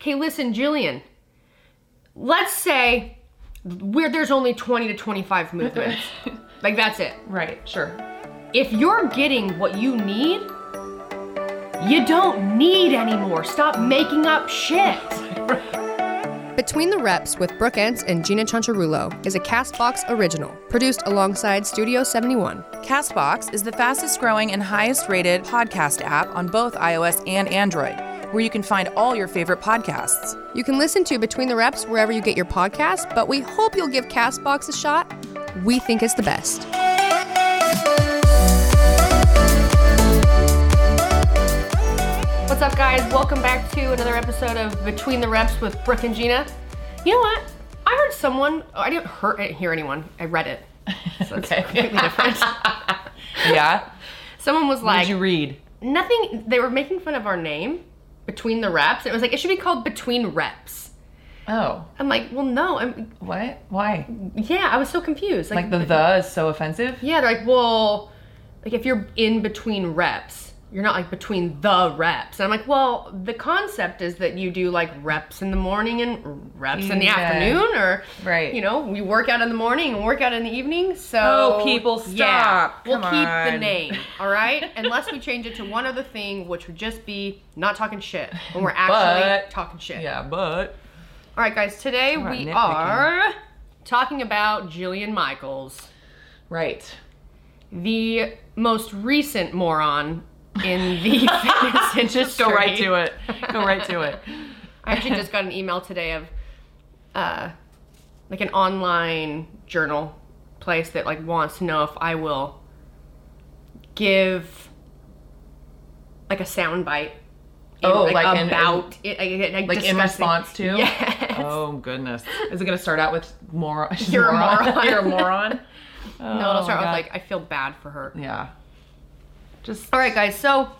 okay, listen, Jillian. Let's say where there's only 20 to 25 movements. like that's it. Right, sure. If you're getting what you need, you don't need anymore. Stop making up shit. Between the Reps with Brooke Ence and Jeanna Chancharulo is a Castbox original, produced alongside Studio 71. Castbox is the fastest growing and highest rated podcast app on both iOS and Android, where you can find all your favorite podcasts. You can listen to Between the Reps wherever you get your podcasts, but we hope you'll give Castbox a shot. We think it's the best. What's up, guys? Welcome back to another episode of Between the Reps with Brooke and Jeanna. You know what? I heard someone. Oh, I didn't, hear, hear anyone. I read it. So Okay. completely different. Yeah. Someone was What like, did you read? nothing. They were making fun of our name, Between the Reps. It was like it should be called Between Reps. Oh, I'm like, well, no. I'm what? Why? yeah. I was so confused. Like the the is so offensive? Yeah, they're like, well, like if you're in between reps, you're not like between the reps. And I'm like, well, the concept is that you do like reps in the morning and reps in the Yeah. afternoon, or Right. you know, we work out in the morning and work out in the evening. So Oh, people, yeah, stop. we'll Come keep the name, all right, unless we change it to one other thing, which would just be not talking shit when we're actually But- talking shit. Yeah, but All right, guys, today we nitpicking. are talking about Jillian Michaels right. the most recent moron in the fitness industry. Just go right to it. Go right to it. I actually just got an email today of uh, like an online journal place that like wants to know if I will give like a sound bite. in, Oh, like in- about it, like, like, Like in response to? Yes. Oh goodness. Is it gonna start out with moron? You're a moron. You're a moron. no, it'll Oh, start with like I feel bad for her. Yeah. Just All right, guys. So,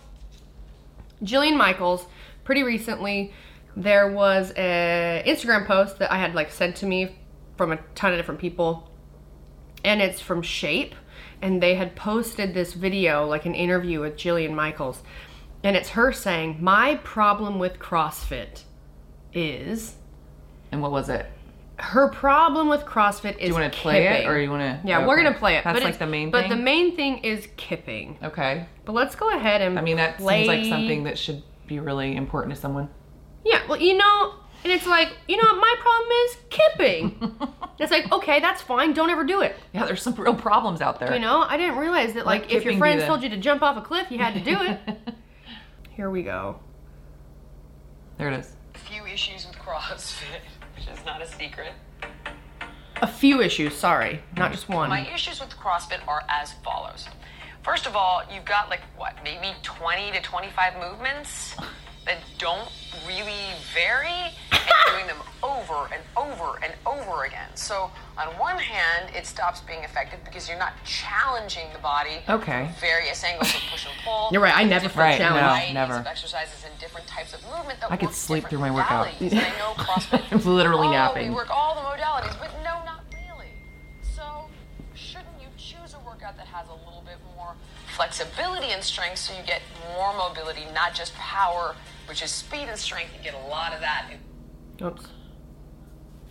Jillian Michaels, pretty recently, there was a Instagram post that I had like sent to me from a ton of different people, and it's from Shape, and they had posted this video, like an interview with Jillian Michaels, and it's her saying, "My problem with CrossFit is." and what was it? Her problem with CrossFit is Do you want to play kipping. it or you want to? Yeah, we're gonna play it. That's but like the main But thing. the main thing is kipping. okay. But let's go ahead and I mean, that play... seems like something that should be really important to someone. Yeah, well, you know, and it's like, you know, what my problem is kipping. it's like, okay, that's fine. Don't ever do it. Yeah, there's some real problems out there. You know, I didn't realize that, like, Let if your friends told you to jump off a cliff, you had to do it. Here we go. there it is. a few issues with CrossFit, which is not a secret. A few issues, sorry, not just one. My issues with CrossFit are as follows. First of all, you've got like what, maybe 20 to 25 movements that don't really vary, and doing them over and over and over again. So, on one hand, it stops being effective because you're not challenging the body Okay. from various angles of push and pull. You're right, I never felt Right, challenged. varieties never. of exercises and different types of movement that I could sleep through my workout. I know CrossFit. I'm literally oh, napping. We work all the modalities, but no, not really. So shouldn't you choose a workout that has a little bit more flexibility and strength, so you get more mobility, not just power, which is speed and strength. You get a lot of that Oops.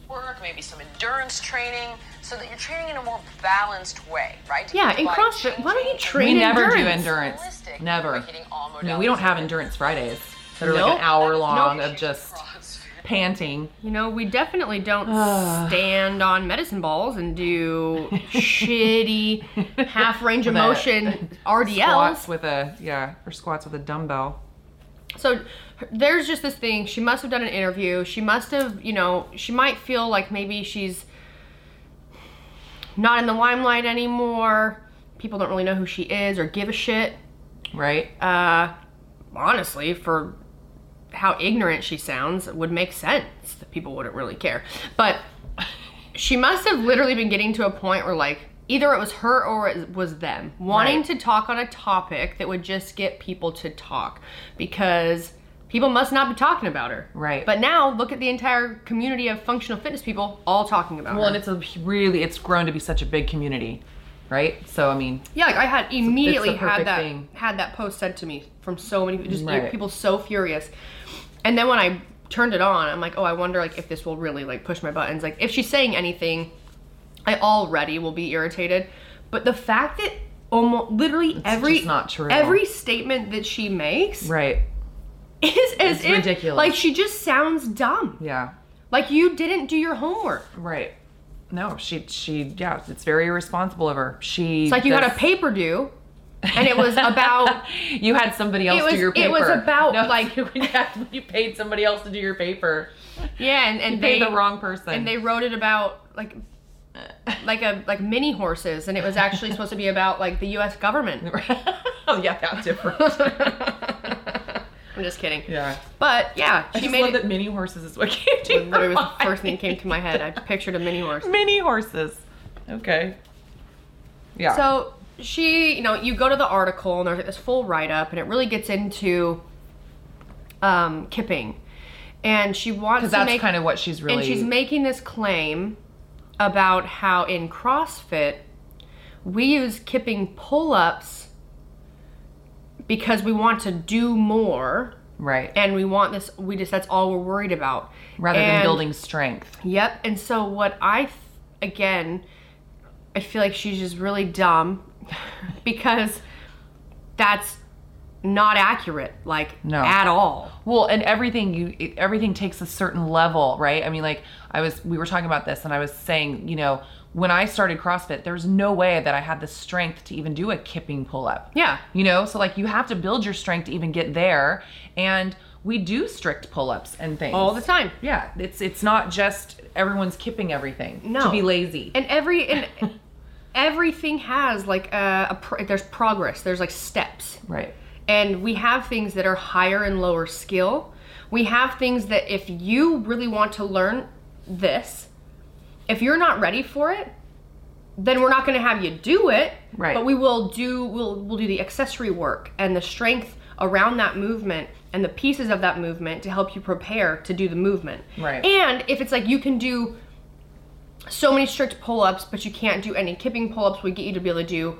work, maybe some endurance training, so that you're training in a more balanced way, right? To Yeah, in CrossFit, why don't you changing train We in never do endurance. endurance. Never. by hitting all I mean, we don't have endurance Fridays that are like an hour long Nope. of just CrossFit. Panting. You know, we definitely don't stand on medicine balls and do shitty half range of motion RDLs. Squats with a yeah, or squats with a dumbbell. So there's just this thing. She must have done an interview. She must have, you know, she might feel like maybe she's not in the limelight anymore. People don't really know who she is or give a shit. Right? Uh, honestly, for how ignorant she sounds, would make sense that people wouldn't really care. But she must have literally been getting to a point where, like, either it was her or it was them wanting Right. to talk on a topic that would just get people to talk because people must not be talking about her. Right. But now look at the entire community of functional fitness people all talking about Well, her. and it's a really it's grown to be such a big community, right? So I mean, Yeah, like I had immediately had that thing. had that post sent to me from so many just Right. people so furious. And then when I turned it on. I'm like, oh, I wonder like if this will really like push my buttons. Like if she's saying anything, I already will be irritated. But the fact that almost literally every not true. every statement that she makes Right. is as It's if ridiculous. like she just sounds dumb. Yeah. Like you didn't do your homework. Right. No, she she yeah, it's very irresponsible of her. She It's like you had a paper due, and it was about you had somebody else was- do your paper. it was about, No, like- you, you paid somebody else to do your paper. yeah, and, and You they paid the wrong person. and they wrote it about like like a like mini horses, and it was actually supposed to be about like the U.S. government. oh yeah, that's different. I'm just kidding. yeah. But yeah, I she just made love it. that mini horses is what came to Literally was the first thing that came to my head. I pictured a mini horse. Mini horses. Okay. Yeah. So she, you know, you go to the article and there's like this full write up, and it really gets into um, kipping, and she wants because to that's kind of what she's really and she's making this claim about how in CrossFit we use kipping pull-ups because we want to do more right and we want this we just that's all we're worried about rather than building strength. Yep. And so what I th- again, I feel like she's just really dumb because that's not accurate, like No. at all. Well, and everything you it- everything takes a certain level, right? I mean, like I was we were talking about this and I was saying, you know, when I started CrossFit, there was no way that I had the strength to even do a kipping pull up. Yeah. You know, so like you have to build your strength to even get there and we do strict pull-ups and things All the time. Yeah, it's it's not just everyone's kipping everything No. to be lazy. And every and everything has like a, a pro- there's progress. There's like steps. right. and we have things that are higher and lower skill. We have things that if you really want to learn this, if you're not ready for it, then we're not going to have you do it. Right. But we will do we'll we'll do the accessory work and the strength around that movement and the pieces of that movement to help you prepare to do the movement. Right. And if it's like you can do so many strict pull-ups, but you can't do any kipping pull-ups, we get you to be able to do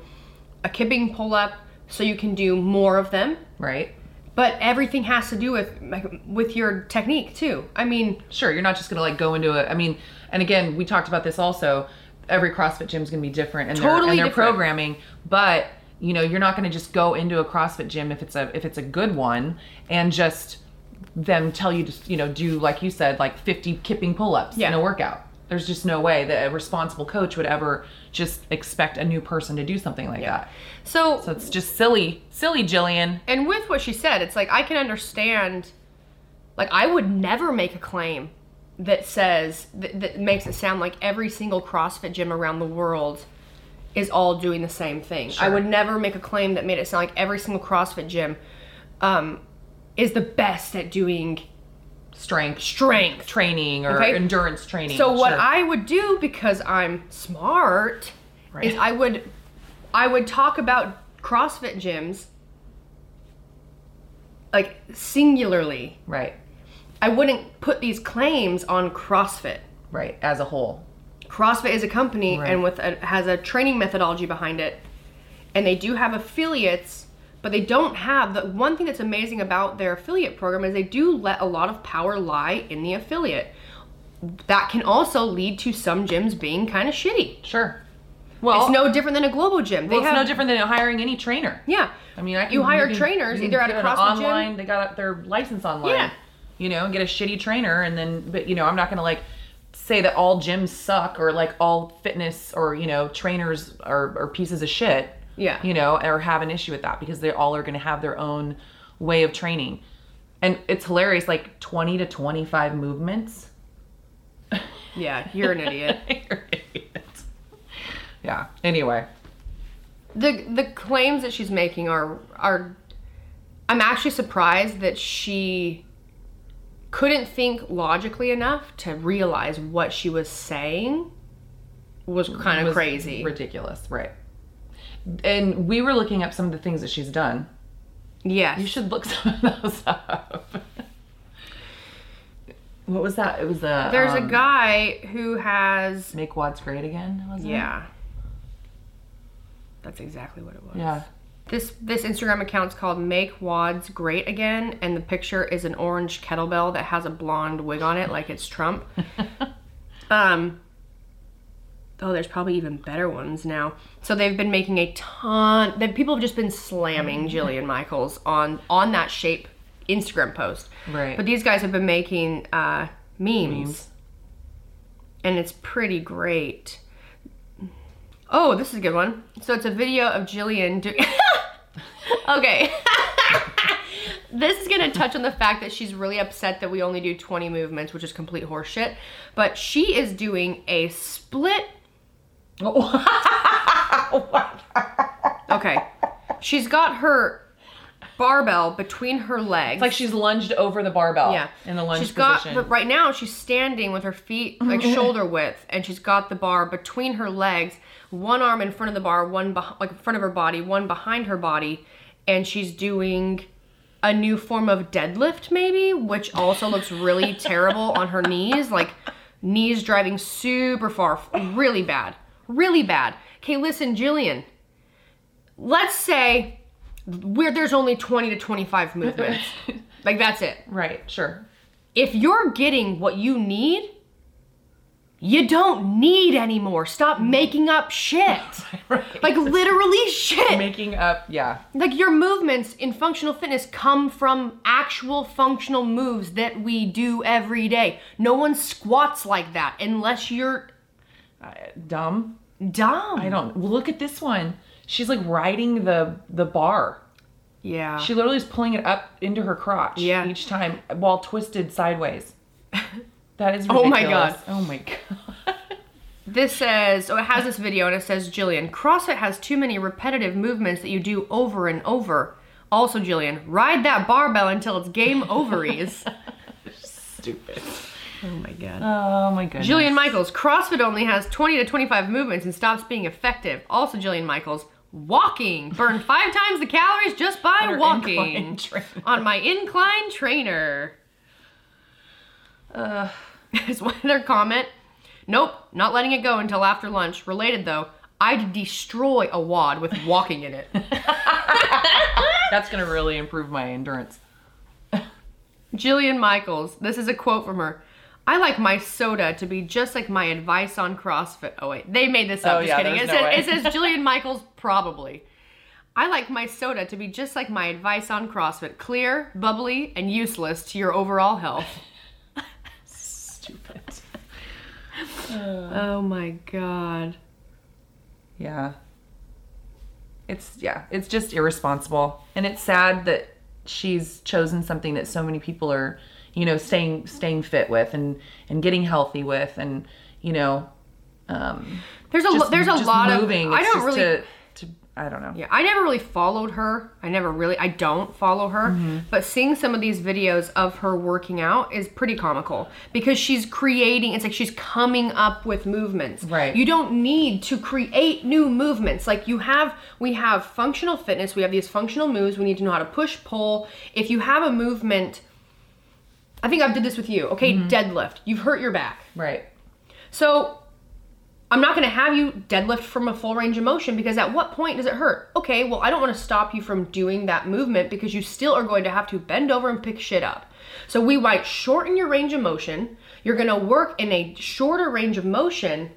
a kipping pull-up so you can do more of them. Right. But everything has to do with like, with your technique too. I mean, Sure, you're not just gonna like go into it. I mean, and again, we talked about this also. Every CrossFit gym is gonna be different and their, Totally and their different. programming, but you know, you're not gonna just go into a CrossFit gym if it's a if it's a good one and just them tell you to you know do like you said like 50 kipping pull-ups Yeah. in a workout. There's just no way that a responsible coach would ever just expect a new person to do something like that. so, So it's just silly, silly, Jillian. and with what she said, it's like I can understand. Like I would never make a claim that says that, that makes it sound like every single CrossFit gym around the world is all doing the same thing. I would never make a claim that made it sound like every single CrossFit gym um, is the best at doing Strength strength. training or Okay. endurance training. So what Sure. I would do because I'm smart Right. is I would I would talk about CrossFit gyms like singularly. right, I wouldn't put these claims on CrossFit. right, as a whole. CrossFit is a company Right. and with a, has a training methodology behind it, and they do have affiliates, but they don't have the one thing that's amazing about their affiliate program is they do let a lot of power lie in the affiliate. That can also lead to some gyms being kind of shitty. Sure. Well, It's no different than a global gym. They well, it's have no different than hiring any trainer. Yeah, I mean, I can, You hire can- trainers you either at a CrossFit gym- online. They got their license online. Yeah. You know, and get a shitty trainer, and then, but you know, I'm not gonna like say that all gyms suck or like all fitness or you know trainers are, are pieces of shit. Yeah. You know, or have an issue with that because they all are gonna have their own way of training, and it's hilarious. Like 20 to 25 movements. yeah, you're an idiot. You're an idiot. Yeah. Anyway. the the claims that she's making are are I'm actually surprised that she couldn't think logically enough to realize what she was saying was kind of crazy. Ridiculous, right. And we were looking up some of the things that she's done. Yes. You should look some of those up. what was that? It was a There's um, a guy who has Make WODs Great Again, was it? yeah. That's exactly what it was. Yeah. This this Instagram account's called Make WODs Great Again, and the picture is an orange kettlebell that has a blonde wig on it, like it's Trump. um. Oh, there's probably even better ones now. So they've been making a ton. That people have just been slamming Jillian Michaels on on that shape Instagram post. Right. But these guys have been making uh, memes, and it's pretty great. Oh, this is a good one. So it's a video of Jillian doing. okay. this is gonna touch on the fact that she's really upset that we only do 20 movements, which is complete horseshit. But she is doing a split. Oh okay. She's got her barbell between her legs. It's like she's lunged over the barbell. Yeah. In the lunge she's got, position. But right now, she's standing with her feet like shoulder width, and she's got the bar between her legs, one arm in front of the bar, one beh- like in front of her body, one behind her body, and she's doing a new form of deadlift, maybe, which also looks really terrible on her knees, like knees driving super far, really bad, really bad. Okay, listen, Jillian. Let's say where there's only 20 to 25 movements. like that's it right. Sure. if you're getting what you need, you don't need anymore. Stop making up shit. Right. Like literally shit. Making up. Yeah. Like your movements in functional fitness come from actual functional moves that we do every day. No one squats like that unless you're Uh, dumb. dumb. I don't. Well, look at this one. She's like riding the the bar. Yeah. She literally is pulling it up into her crotch Yeah. each time while twisted sideways. That is ridiculous. Oh my God. Oh my god. This says, oh, it has this video and it says, Jillian, CrossFit has too many repetitive movements that you do over and over. Also, Jillian, ride that barbell until it's game ovaries. Stupid. oh my god. Oh my god. Jillian Michaels, CrossFit only has 20 to 25 movements and stops being effective. Also, Jillian Michaels, walking. Burn five times the calories just by On walking. On my incline trainer. Uh, is one other comment. Nope, not letting it go until after lunch. Related though, I'd destroy a WOD with walking in it. That's gonna really improve my endurance. Jillian Michaels, this is a quote from her. I like my soda to be just like my advice on CrossFit. Oh wait, they made this up. Oh, just yeah, kidding. It no says, way. it says Jillian Michaels probably. I like my soda to be just like my advice on CrossFit: clear, bubbly, and useless to your overall health. Stupid. Oh my god. Yeah. It's yeah, it's just irresponsible. And it's sad that she's chosen something that so many people are, you know, staying staying fit with and and getting healthy with and, you know, um There's a just, there's a lot moving. of I don't really to, to I don't know. Yeah, I never really followed her. I never really, I don't follow her. Mm-hmm. But seeing some of these videos of her working out is pretty comical because she's creating, it's like she's coming up with movements. Right. You don't need to create new movements. Like you have, we have functional fitness, we have these functional moves, we need to know how to push, pull. If you have a movement, I think I've did this with you. Okay, Mm-hmm. deadlift. You've hurt your back. Right. So I'm not going to have you deadlift from a full range of motion because at what point does it hurt? Okay, well, I don't want to stop you from doing that movement because you still are going to have to bend over and pick shit up. So we might shorten your range of motion. You're going to work in a shorter range of motion.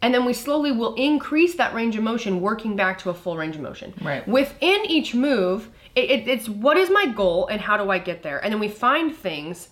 And then we slowly will increase that range of motion, working back to a full range of motion. Right. Within each move, it, it, it's what is my goal and how do I get there? And then we find things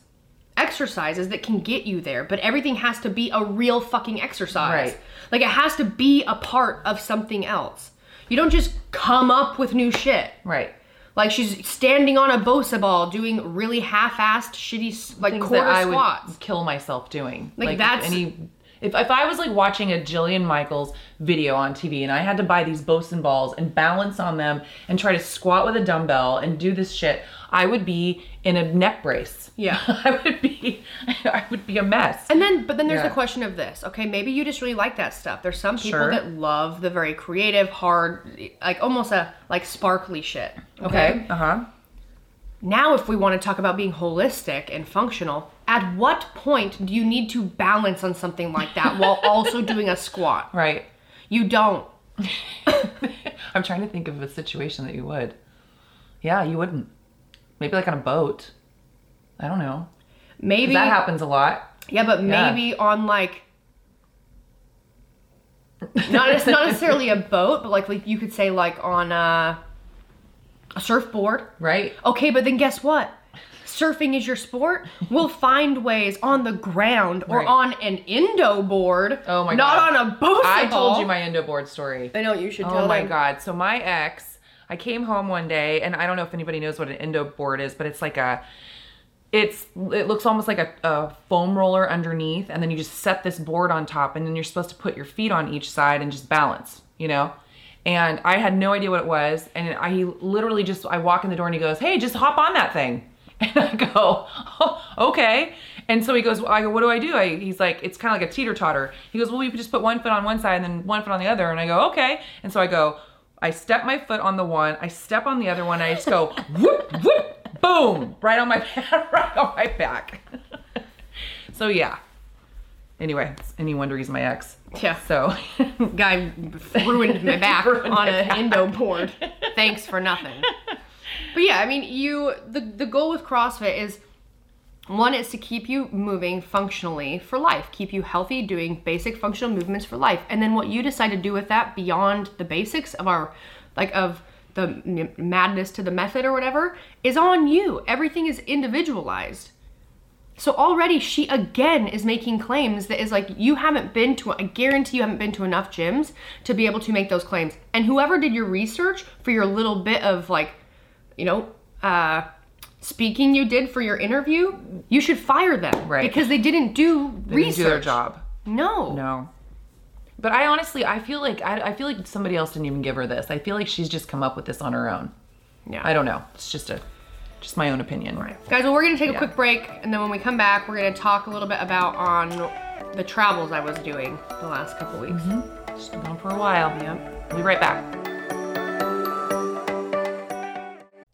exercises that can get you there, but everything has to be a real fucking exercise. Right. Like it has to be a part of something else. You don't just come up with new shit. Right. Like she's standing on a Bosu ball doing really half-assed shitty like Things quarter that I squats. would kill myself doing. Like, that's- any if, if I was like watching a Jillian Michaels video on TV and I had to buy these Bosu balls and balance on them and try to squat with a dumbbell and do this shit, I would be in a neck brace. Yeah. I would be I would be a mess. And then, but then there's Yeah. the question of this. Okay, maybe you just really like that stuff. There's some people Sure. that love the very creative, hard, like almost a like sparkly shit. Okay. Uh-huh. Now, if we want to talk about being holistic and functional, at what point do you need to balance on something like that while also doing a squat? Right. You don't. I'm trying to think of a situation that you would. Yeah, you wouldn't. Maybe like on a boat. I don't know. Maybe That happens a lot. Yeah, but Yeah. maybe on like not not necessarily a boat, but like, like you could say like on a, a surfboard. Right? Okay, but then guess what? Surfing is your sport. We'll find ways on the ground or Right. on an indo board. Oh my not God. on a boat. I told you my indo board story. I know you should. Oh tell my them. god. So my ex, I came home one day and I don't know if anybody knows what an indo board is, but it's like a it's it looks almost like a, a foam roller underneath and then you just set this board on top and then you're supposed to put your feet on each side and just balance, you know? And I had no idea what it was and I he literally just I walk in the door and he goes, "Hey, just hop on that thing." And I go, oh, "Okay." And so he goes, I go, what do I do? I, he's like, it's kind of like a teeter totter. He goes, well, you just put one foot on one side and then one foot on the other. And I go, okay. And so I go, I step my foot on the one, I step on the other one, I just go, whoop, whoop, boom, right on my right on my back. so yeah. Anyway, any wonder he's my ex. Yeah. So Guy ruined my back Ruined on an indo board. Thanks for nothing. But yeah, I mean, you the the goal with CrossFit is one is to keep you moving functionally for life, keep you healthy, doing basic functional movements for life. And then what you decide to do with that beyond the basics of our like of the madness to the method or whatever is on you. Everything is individualized. So already she again is making claims that is like you haven't been to I guarantee you haven't been to enough gyms to be able to make those claims. And whoever did your research for your little bit of like, you know, uh speaking you did for your interview, you should fire them. Right. Because they didn't do they research. didn't do their job. No. No. But I honestly, I feel like I, I feel like somebody else didn't even give her this. I feel like she's just come up with this on her own. Yeah. I don't know. It's just a, just my own opinion. Right. Guys, well, we're gonna take a quick break, and then when we come back, we're gonna talk a little bit about on the travels I was doing the last couple weeks. Just been gone for a while. Yep. We'll be right back.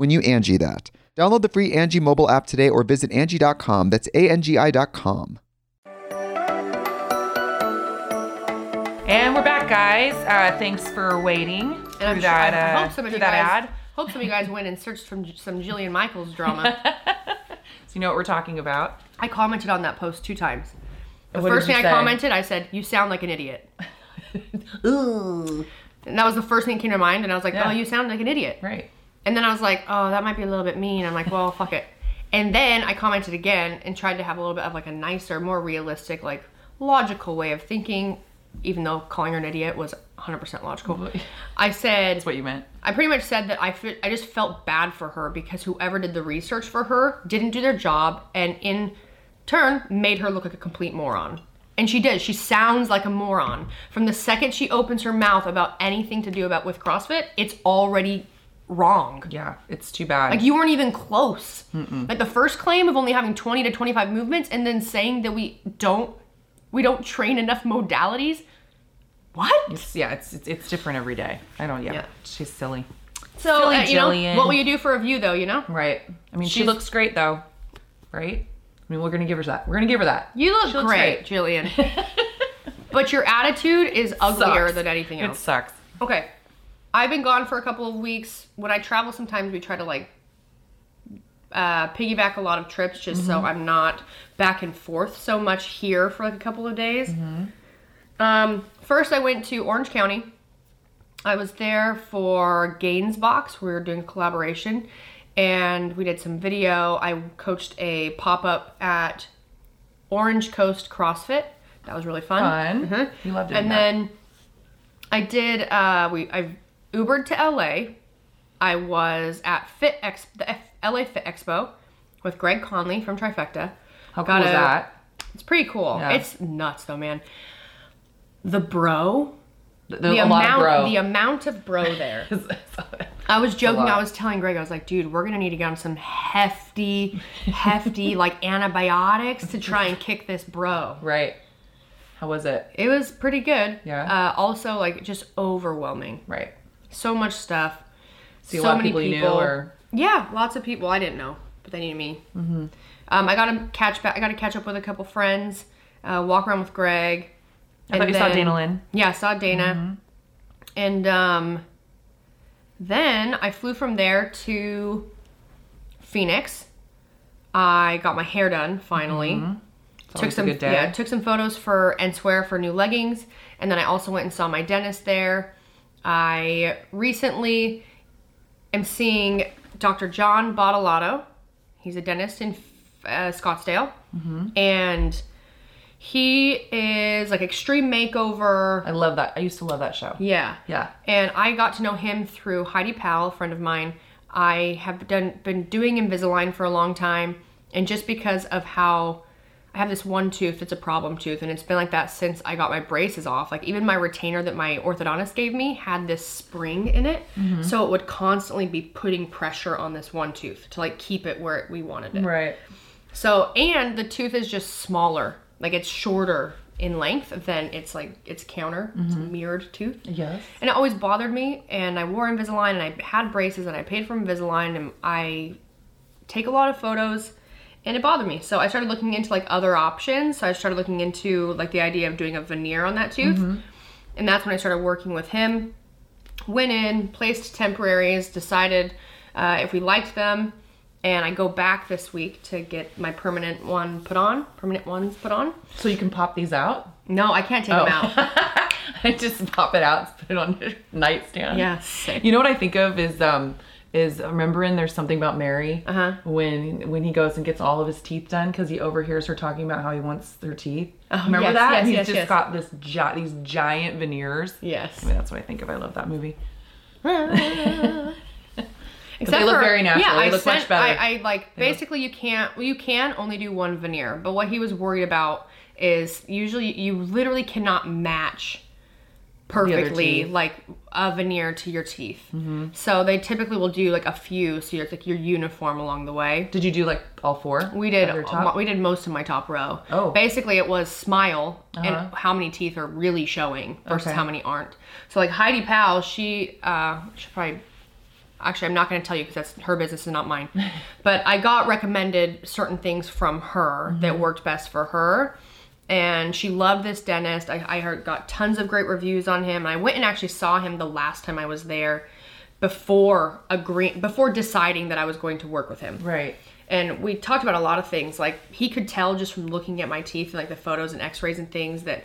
when you Angie that. Download the free Angie mobile app today or visit Angie.com. That's A-N-G-I dot com. And we're back, guys. Uh, thanks for waiting And through I'm sure, that, I uh, hope some of you that guys, ad. hope some of you guys went and searched from some Jillian Michaels drama. So you know what we're talking about. I commented on that post two times. The What first you thing say? I commented, I said, "You sound like an idiot." Ooh. And that was the first thing that came to mind, and I was like, Yeah. "Oh, you sound like an idiot." Right. And then I was like, "Oh, that might be a little bit mean." I'm like, "Well, fuck it." And then I commented again and tried to have a little bit of like a nicer, more realistic, like logical way of thinking, even though calling her an idiot was 100% logical. I said, That's what you meant. I pretty much said that I fe- I just felt bad for her because whoever did the research for her didn't do their job and in turn made her look like a complete moron. And she did. She sounds like a moron. From the second she opens her mouth about anything to do about with CrossFit, it's already wrong. Yeah, it's too bad. Like you weren't even close. Like the first claim of only having 20 to 25 movements and then saying that we don't we don't train enough modalities. What? It's- yeah, it's, it's it's different every day. I don't. Yeah, Yeah. she's silly. So, Silly uh, you know, what will you do for a view though, you know? Right. I mean, she looks great though. right? I mean, we're gonna give her that. We're gonna give her that. You look looks great, Jillian. but your attitude is uglier Sucks. than anything else. It sucks. Okay. I've been gone for a couple of weeks. When I travel, sometimes we try to like uh, piggyback a lot of trips just so I'm not back and forth so much here for like a couple of days. Um, first, I went to Orange County. I was there for Gaines Box. We were doing a collaboration and we did some video. I coached a pop up at Orange Coast CrossFit. That was really fun. Fun. You loved it. And then I did. Uh, we I Ubered to LA. I was at Fit Ex the F, LA Fit Expo with Greg Conley from Trifecta. how cool is that? It's pretty cool. Yeah. It's nuts though, man. The bro, The, the a lot of amount, bro. the amount of bro there. I was joking. I was telling Greg, I was like, dude, we're gonna need to get on some hefty, hefty like antibiotics to try and kick this bro. right. How was it? It was pretty good. Yeah. Uh, also, like just overwhelming. Right. So much stuff. See so many people, people. or Yeah, lots of people. I didn't know, but they knew me. Mm-hmm. Um, I got to catch back. I got to catch up with a couple friends. Uh, walk around with Greg. I thought you saw Dana Linn. Yeah, I saw Dana. And um, then I flew from there to Phoenix. I got my hair done finally. always Took some yeah, took some photos for and swear for new leggings, and then I also went and saw my dentist there. I recently am seeing Dr. John Bottolato. He's a dentist in uh, Scottsdale, Mm-hmm. and he is like extreme makeover. I love that. I used to love that show. Yeah. Yeah. And I got to know him through Heidi Powell, a friend of mine. I have done been doing Invisalign for a long time, and just because of how I have this one tooth, it's a problem tooth, and it's been like that since I got my braces off. Like even my retainer that my orthodontist gave me had this spring in it, mm-hmm. so it would constantly be putting pressure on this one tooth to like keep it where we wanted it. Right. So, and the tooth is just smaller, like it's shorter in length than its like its counter, its mm-hmm. mirrored tooth. Yes. And it always bothered me. And I wore Invisalign and I had braces and I paid for Invisalign and I take a lot of photos and it bothered me. So I started looking into like other options. So I started looking into like the idea of doing a veneer on that tooth. And that's when I started working with him. Went in, placed temporaries, decided uh, if we liked them. And I go back this week to get my permanent one put on, permanent ones put on. So you can pop these out. No, I can't take them out. I just pop it out, put it on your nightstand. Yeah, sick. You know what I think of is um is remembering there's something about Mary Uh-huh. when when he goes and gets all of his teeth done because he overhears her talking about how he wants her teeth. remember Oh, yes, that? yes, he's yes, just yes. got this gi- these giant veneers. Yes. I mean, that's what I think of. I love that movie. Except they look for- very natural. Yeah, They I look much sent, better. I, I like basically you can't well, you can only do one veneer, but what he was worried about is usually you literally cannot match perfectly like a veneer to your teeth. So they typically will do like a few, so you're like you're uniform along the way. Did you do like all four? We did your we did most of my top row. Oh. Basically it was smile Uh-huh. and how many teeth are really showing versus Okay. how many aren't. So like Heidi Powell, she uh should probably actually I'm not going to tell you because that's her business and not mine. but I got recommended certain things from her that Mm-hmm. worked best for her. And she loved this dentist. I, I heard got tons of great reviews on him. I went and actually saw him the last time I was there before agreeing before deciding that I was going to work with him Right. and we talked about a lot of things like he could tell just from looking at my teeth and like the photos and x-rays and things that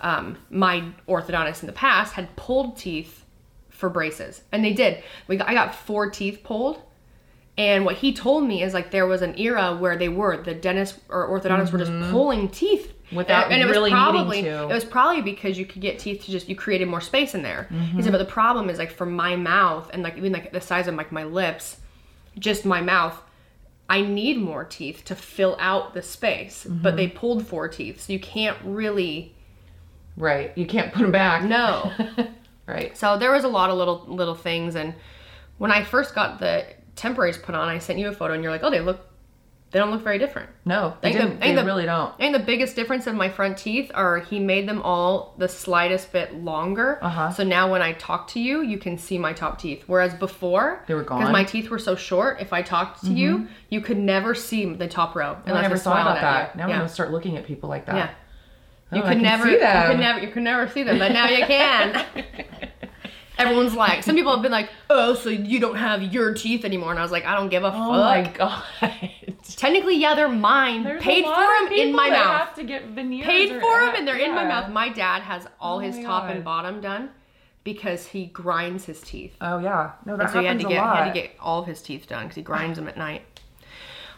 um, my orthodontist in the past had pulled teeth for braces and they did we got, i got four teeth pulled and what he told me is like there was an era where they were the dentist or orthodontists were just pulling teeth Mm-hmm. Without and, and it was really needing probably to. it was probably because you could get teeth to just you created more space in there Mm-hmm. he said but the problem is like for my mouth and like even like the size of like my lips just my mouth i need more teeth to fill out the space Mm-hmm. but they pulled four teeth so you can't really Right. You can't put them back. no Right. so there was a lot of little little things and when i first got the temporaries put on i sent you a photo and you're like oh they look they don't look very different. No, they I the-. I they the- really don't. And the biggest difference of my front teeth are he made them all the slightest bit longer. Uh-huh. So now when I talk to you, you can see my top teeth. Whereas before, They were because gone? Mm-hmm. my teeth were so short. If I talked to you, you could never see the top row Oh, I never thought about that. Now I'm gonna start looking at people like that. Yeah. Oh, You could can never, see you could never, you could never see them, but now you can. Everyone's like, some people have been like, "Oh, so you don't have your teeth anymore?" And I was like, "I don't give a oh fuck. Oh my god. Technically, yeah, they're mine. There's Paid for them in my mouth. Have to get veneers Paid for them and they're in my mouth. My dad has all Oh his top God. and bottom done because he grinds his teeth. Oh yeah, no, that And so he had happens to a get lot. he had to get all of his teeth done because he grinds them at night.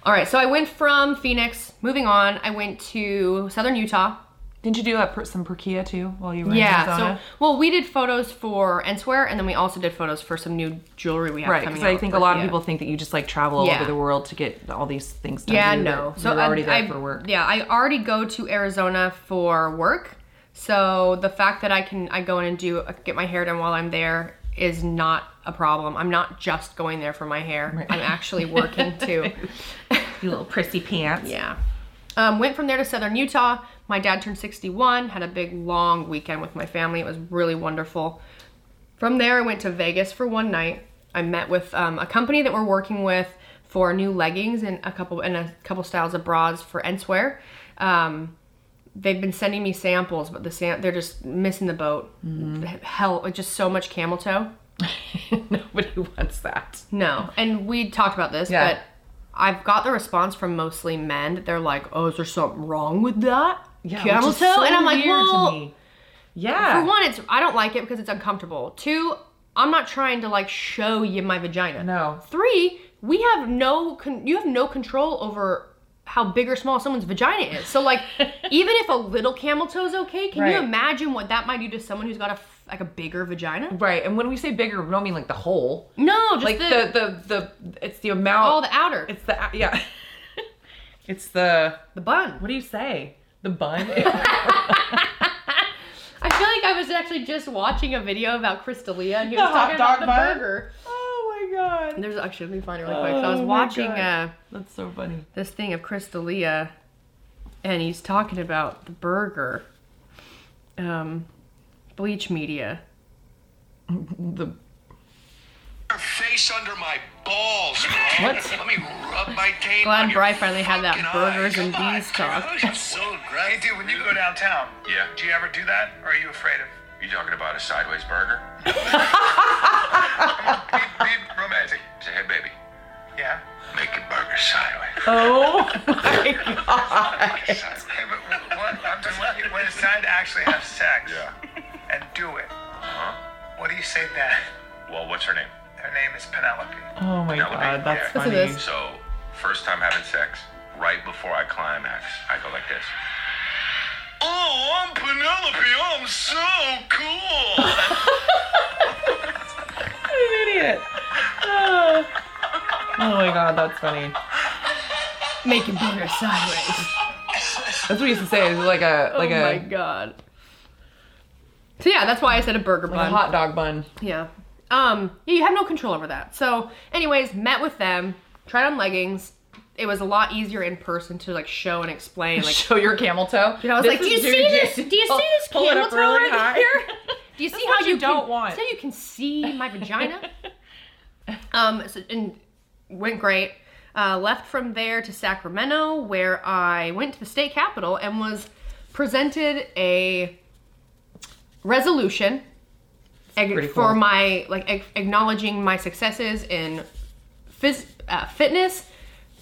All right, so I went from Phoenix. Moving on, I went to Southern Utah. Didn't you do a, some Perkia too while you were in Yeah, Arizona? so well, we did photos for Enswear, and then we also did photos for some new jewelry we have right, coming because out. I think a lot of people think that you just like travel all Yeah. over the world to get all these things done. Yeah, no. So you're I- already there I- for work. Yeah, I already go to Arizona for work. So the fact that I can I go in and do uh, get my hair done while I'm there is not a problem. I'm not just going there for my hair. I'm actually working too. You little prissy pants. yeah. Um, went from there to Southern Utah. My dad turned 61. Had a big long weekend with my family. It was really wonderful. From there, I went to Vegas for one night. I met with um, a company that we're working with for new leggings and a couple and a couple styles of bras for Enswear. Um, they've been sending me samples, but the sam- they're just missing the boat. Hell, just so much camel toe. Nobody wants that. No, and we talked about this, Yeah. but I've got the response from mostly men that they're like, "Oh, is there something wrong with that Yeah, camel toe?" so and I'm like, "Well, to me. Yeah. for one, it's I don't like it because it's uncomfortable. Two, I'm not trying to like show you my vagina. No. Three, we have no con- you have no control over how big or small someone's vagina is. So like, even if a little camel toe is okay, can you imagine what that might do to someone who's got a like a bigger vagina? Right, and when we say bigger, we don't mean like the hole. No, just Like the, the, the the it's the amount. oh the outer, It's the yeah. it's the the bun. what do you say? The bun. I feel like I was actually just watching a video about Chris D'Elia and he was The talking about the bun? burger. oh my god. There's actually let me find it really quick. So I was Oh watching uh, That's so funny. this thing of Chris D'Elia and he's talking about the burger. Um, bleach media. The Your face under my balls, bro. What? Let me rub my tape Glad Bry finally had that burgers and oh Come on, bees talk. It's so great. Hey, dude, when you go downtown, Yeah. do you ever do that, or are you afraid of? You talking about a sideways burger? Be, be romantic. Say, hey, baby, Yeah. make your burger sideways. oh my god. Sideways. Hey, but what, I'm just, when, you, when it's time to actually have sex Yeah. And do it, Huh? what do you say then? Well, what's her name? Her name is Penelope. Oh my Penelope. god, that's Yeah. Listen funny. So, first time having sex, right before I climax, I go like this. Oh, I'm Penelope. I'm so cool. an idiot. Oh. Oh my god, that's funny. Make your burger sideways. That's what we used to say. It was like a like oh a oh my god. So yeah, that's why I said a burger like bun. a hot dog bun. Yeah. Um, yeah, you have no control over that. So, anyways, met with them, tried on leggings. It was a lot easier in person to like show and explain. Like, Show your camel toe. you know, I was This like, do you see this? Do you see this pull camel toe really right here? Do you see how you you don't can, want. So you can see my vagina. um, so, and went great. Uh, left from there to Sacramento, where I went to the state capitol and was presented a resolution ag- for cool. my like ag- acknowledging my successes in phys- uh, fitness,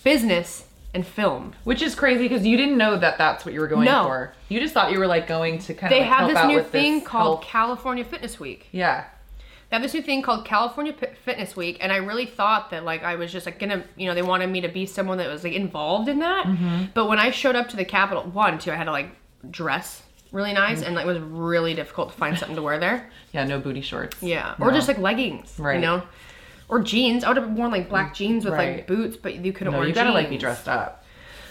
business, and film. Which is crazy because you didn't know that that's what you were going No. for. You just thought you were like going to kind of They like have this new thing this called health- California Fitness Week. yeah. They have this new thing called California P- Fitness Week, and I really thought that like I was just like gonna, you know, they wanted me to be someone that was like involved in that. Mm-hmm. But when I showed up to the Capitol, one, two, I had to like dress really nice, Mm-hmm. and like, it was really difficult to find something to wear there. Yeah, no booty shorts. Yeah, or just like leggings, Right. You know, or jeans. I would have worn like black jeans with Right. like boots, but you couldn't No, wear. you gotta like be dressed up.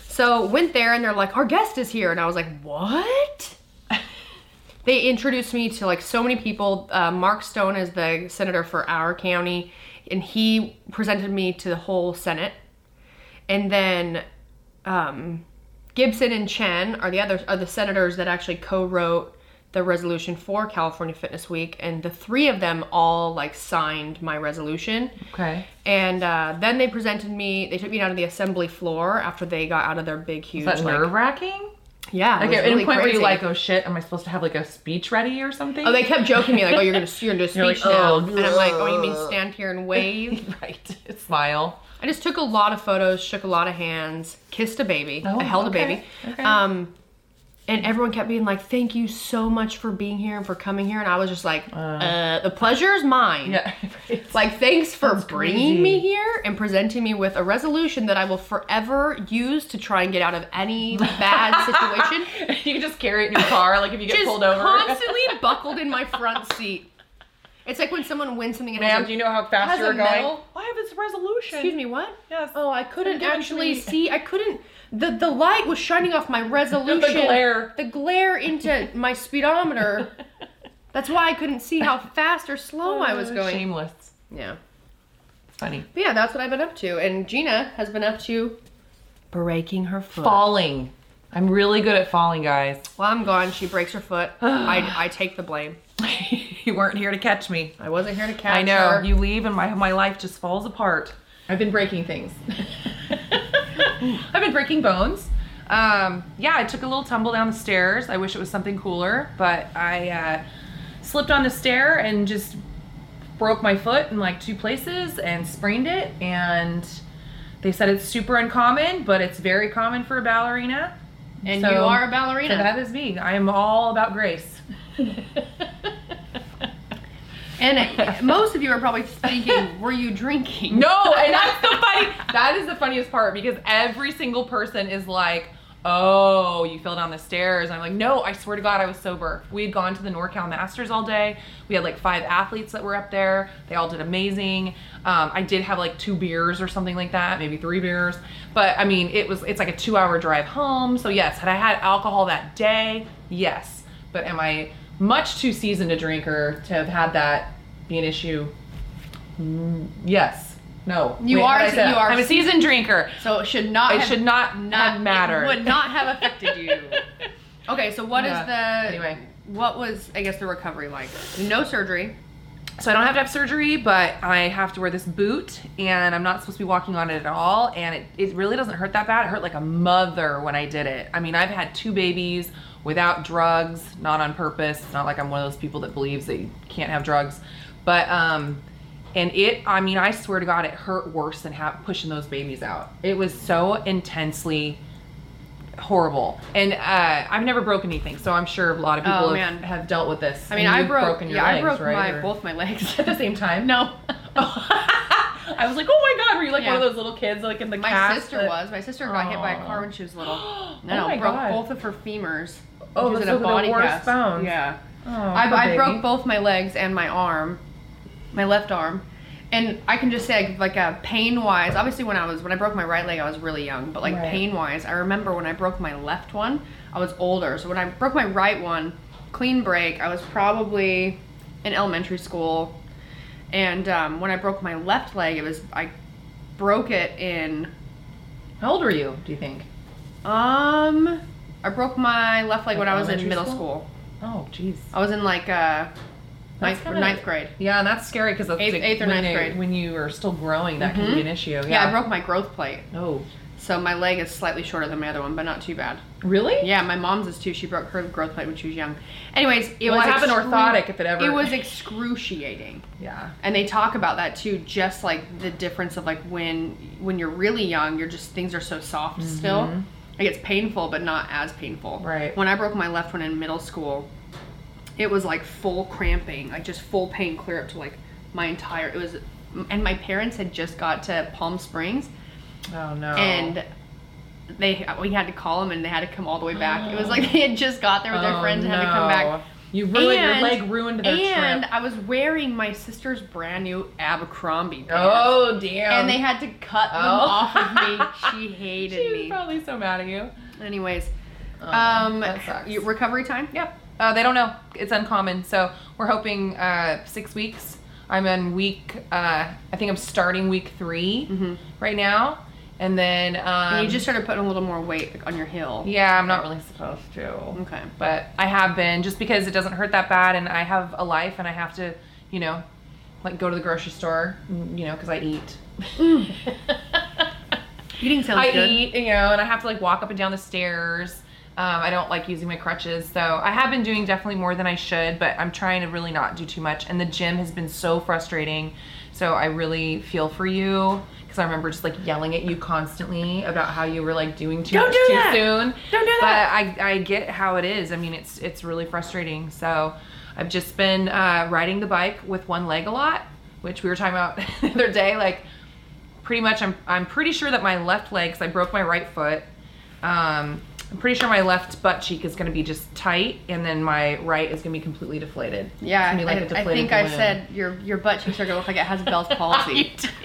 So went there and they're like, our guest is here, and I was like, what? they introduced me to like so many people. Uh, Mark Stone is the senator for our county, and he presented me to the whole Senate. And then um, Gibson and Chen are the other are the senators that actually co-wrote the resolution for California Fitness Week, and the three of them all like signed my resolution. Okay. And uh, then they presented me. They took me down to the assembly floor after they got out of their big, huge. Is that like, nerve wracking? Yeah, Like was at really point where you crazy. like, oh shit, am I supposed to have like a speech ready or something? Oh, they kept joking me like, "Oh, you're gonna you're gonna do a You're like, speech now," "Oh, and I'm like, "Oh, you mean stand here and wave?" right. Smile. I just took a lot of photos, shook a lot of hands, kissed a baby, Oh, I held okay, a baby. okay. Um, and everyone kept being like, "Thank you so much for being here and for coming here," and I was just like, uh, "The pleasure is mine." Yeah. right. Like, thanks for That's bringing crazy. me here and presenting me with a resolution that I will forever use to try and get out of any bad situation. you can just carry it in your car, like if you get Just pulled over. constantly buckled in my front seat. It's like when someone wins something and has Ma'am, a- do you know how fast you're going? medal. I have this resolution. Excuse me, what? Yes. Oh, I couldn't actually me. see. I couldn't. The the light was shining off my resolution. The glare. The glare into my speedometer. That's why I couldn't see how fast or slow I was oh, going. Shameless. Yeah. It's funny. But yeah, that's what I've been up to. And Jeanna has been up to breaking her foot. Falling. I'm really good at falling, guys. While I'm gone, she breaks her foot. I, I take the blame. you weren't here to catch me. I wasn't here to catch you. I know. her. You leave and my my life just falls apart. I've been breaking things. I've been breaking bones. Um, yeah, I took a little tumble down the stairs. I wish it was something cooler, but I uh, slipped on the stair and just broke my foot in like two places and sprained it. And they said it's super uncommon, but it's very common for a ballerina. and So- you are a ballerina. So that is me. I am all about grace. and most of you are probably thinking, were you drinking? No, and that's the funny. That is the funniest part because every single person is like, "Oh, you fell down the stairs." And I'm like, "No, I swear to God, I was sober." We had gone to the NorCal Masters all day. We had like five athletes that were up there. They all did amazing. Um, I did have like two beers or something like that, maybe three beers. But I mean, it was it's like a two hour drive home. So yes, had I had alcohol that day, yes. But am I much too seasoned a drinker to have had that be an issue? Mm, Yes. No. You Wait, are- did I say? you are I'm a seasoned drinker. So it should not. It have, should not have matter. It would not have affected you. Okay, so what is Yeah. the Anyway. What was I guess the recovery like? No surgery. So I don't have to have surgery, but I have to wear this boot, and I'm not supposed to be walking on it at all. And it, it really doesn't hurt that bad. It hurt like a mother when I did it. I mean, I've had two babies without drugs, not on purpose. It's not like I'm one of those people that believes that you can't have drugs. But um, and it, I mean, I swear to God, it hurt worse than ha- pushing those babies out. It was so intensely horrible. And uh, I've never broken anything, so I'm sure a lot of people Oh, have, have dealt with this. I mean, I broke. yeah, I broke right? my Or- both my legs at the same time. No, I was like, oh my god, were you like Yeah. one of those little kids like in the my sister that- was. My sister got hit by a car when she was little. Oh No, my broke God. both of her femurs. Oh, She was those in a are the body worst cast. bones. Yeah. Oh, I, I broke both my legs and my arm, my left arm, and I can just say like, like uh, pain wise. Obviously, when I was when I broke my right leg, I was really young, but like Right. pain wise, I remember when I broke my left one, I was older. So when I broke my right one, clean break, I was probably in elementary school, and um, when I broke my left leg, it was I broke it in How old were you? Do you think? um. I broke my left leg Like when I was in middle school? school. Oh, jeez. I was in like uh, ninth, kinda- ninth grade. Yeah, and that's scary because Eighth- eighth or ninth grade. When you are still growing, that can Mhm. be an issue. Yeah. Yeah, I broke my growth plate. Oh, So my leg is slightly shorter than my other one, but not too bad. really? Yeah, my mom's is too. She broke her growth plate when she was young. Anyways, it Well, was have an orthotic if it ever- It was excruciating, Yeah. and they talk about that too. Just like the difference of like when when you're really young, you're just things are so soft still. Like it's painful, but not as painful. Right. When I broke my left one in middle school, it was like full cramping, like just full pain clear up to like my entire. It was, and my parents had just got to Palm Springs Oh no. and they we had to call them and they had to come all the way back. It was like they had just got there with their Oh, friends and had to come back. Oh, You really your leg ruined their And trip. I was wearing my sister's brand new Abercrombie pants. Oh damn. And they had to cut them Oh. off of me. She hated She was me. probably so mad at you. Anyways, Oh, um, that sucks. recovery time. Yeah. Uh, they don't know. It's uncommon. So we're hoping uh, six weeks. I'm in week, uh, I think I'm starting week 3 Mm-hmm. right now. And then um, And you just started putting a little more weight on your heel. yeah, I'm not really supposed to. Okay. But I have been just because it doesn't hurt that bad, and I have a life, and I have to, you know, like go to the grocery store, you know, because I eat. Eating sounds I good. I eat, you know, and I have to like walk up and down the stairs. Um, I don't like using my crutches, so I have been doing definitely more than I should, but I'm trying to really not do too much. And the gym has been so frustrating, so I really feel for you because I remember just like yelling at you constantly about how you were like doing too Don't much do too that. soon. Don't do that. But I I get how it is. I mean, it's it's really frustrating. So I've just been uh, riding the bike with one leg a lot, which we were talking about the other day, like pretty much I'm I'm pretty sure that my left leg, cause I broke my right foot. Um, I'm pretty sure my left butt cheek is gonna be just tight, and then my right is gonna be completely deflated. Yeah, It's be like a I, I deflated think I said your your butt cheeks are gonna look like it has Bell's palsy.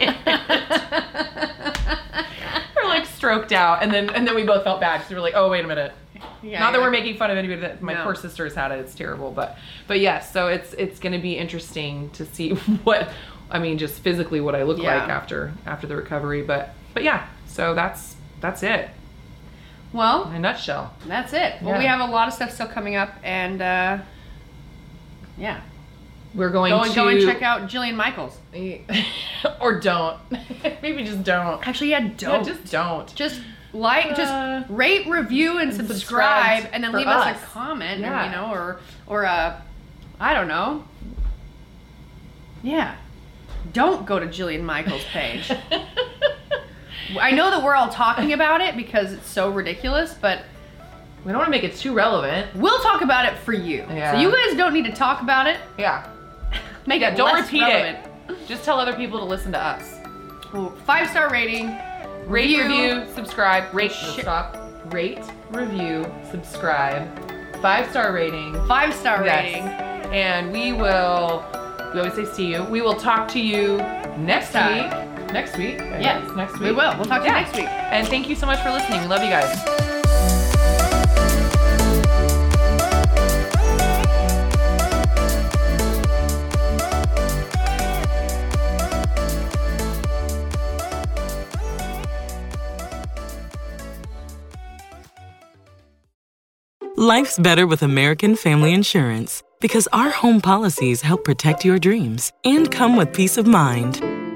We're like stroked out, and then and then we both felt bad because we were like, oh wait a minute. Yeah, Not that we're making fun of anybody that my No. poor sister has had it. It's terrible, but but yes. So it's it's gonna be interesting to see what I mean, just physically what I look Yeah. like after after the recovery. But but yeah. So that's that's it Well, in a nutshell. that's it. Well, Yeah. we have a lot of stuff still coming up, and uh, yeah, We're going go to go and check out Jillian Michaels. or don't. Maybe just don't. Actually, yeah, Yeah, don't just don't. just like Uh, just rate review and, and subscribe, and then leave us. us. a comment Yeah. and, you know or or uh i don't know yeah don't go to jillian michaels page i know that we're all talking about it because it's so ridiculous but we don't want to make it too relevant. we'll talk about it for you Yeah. so you guys don't need to talk about it Yeah. make Yeah, it don't less repeat relevant. it. Just tell other people to listen to us. Well, five star rating Rate, Review. review, subscribe, rate, oh, Sh- stop, rate, review, subscribe, five star rating, five star Yes. rating and we will. We always say see you. We will talk to you next time. week. Next week. I Yes, guess, next week. we will. We'll talk to you next week. And thank you so much for listening. We love you guys. Life's better with American Family Insurance because our home policies help protect your dreams and come with peace of mind.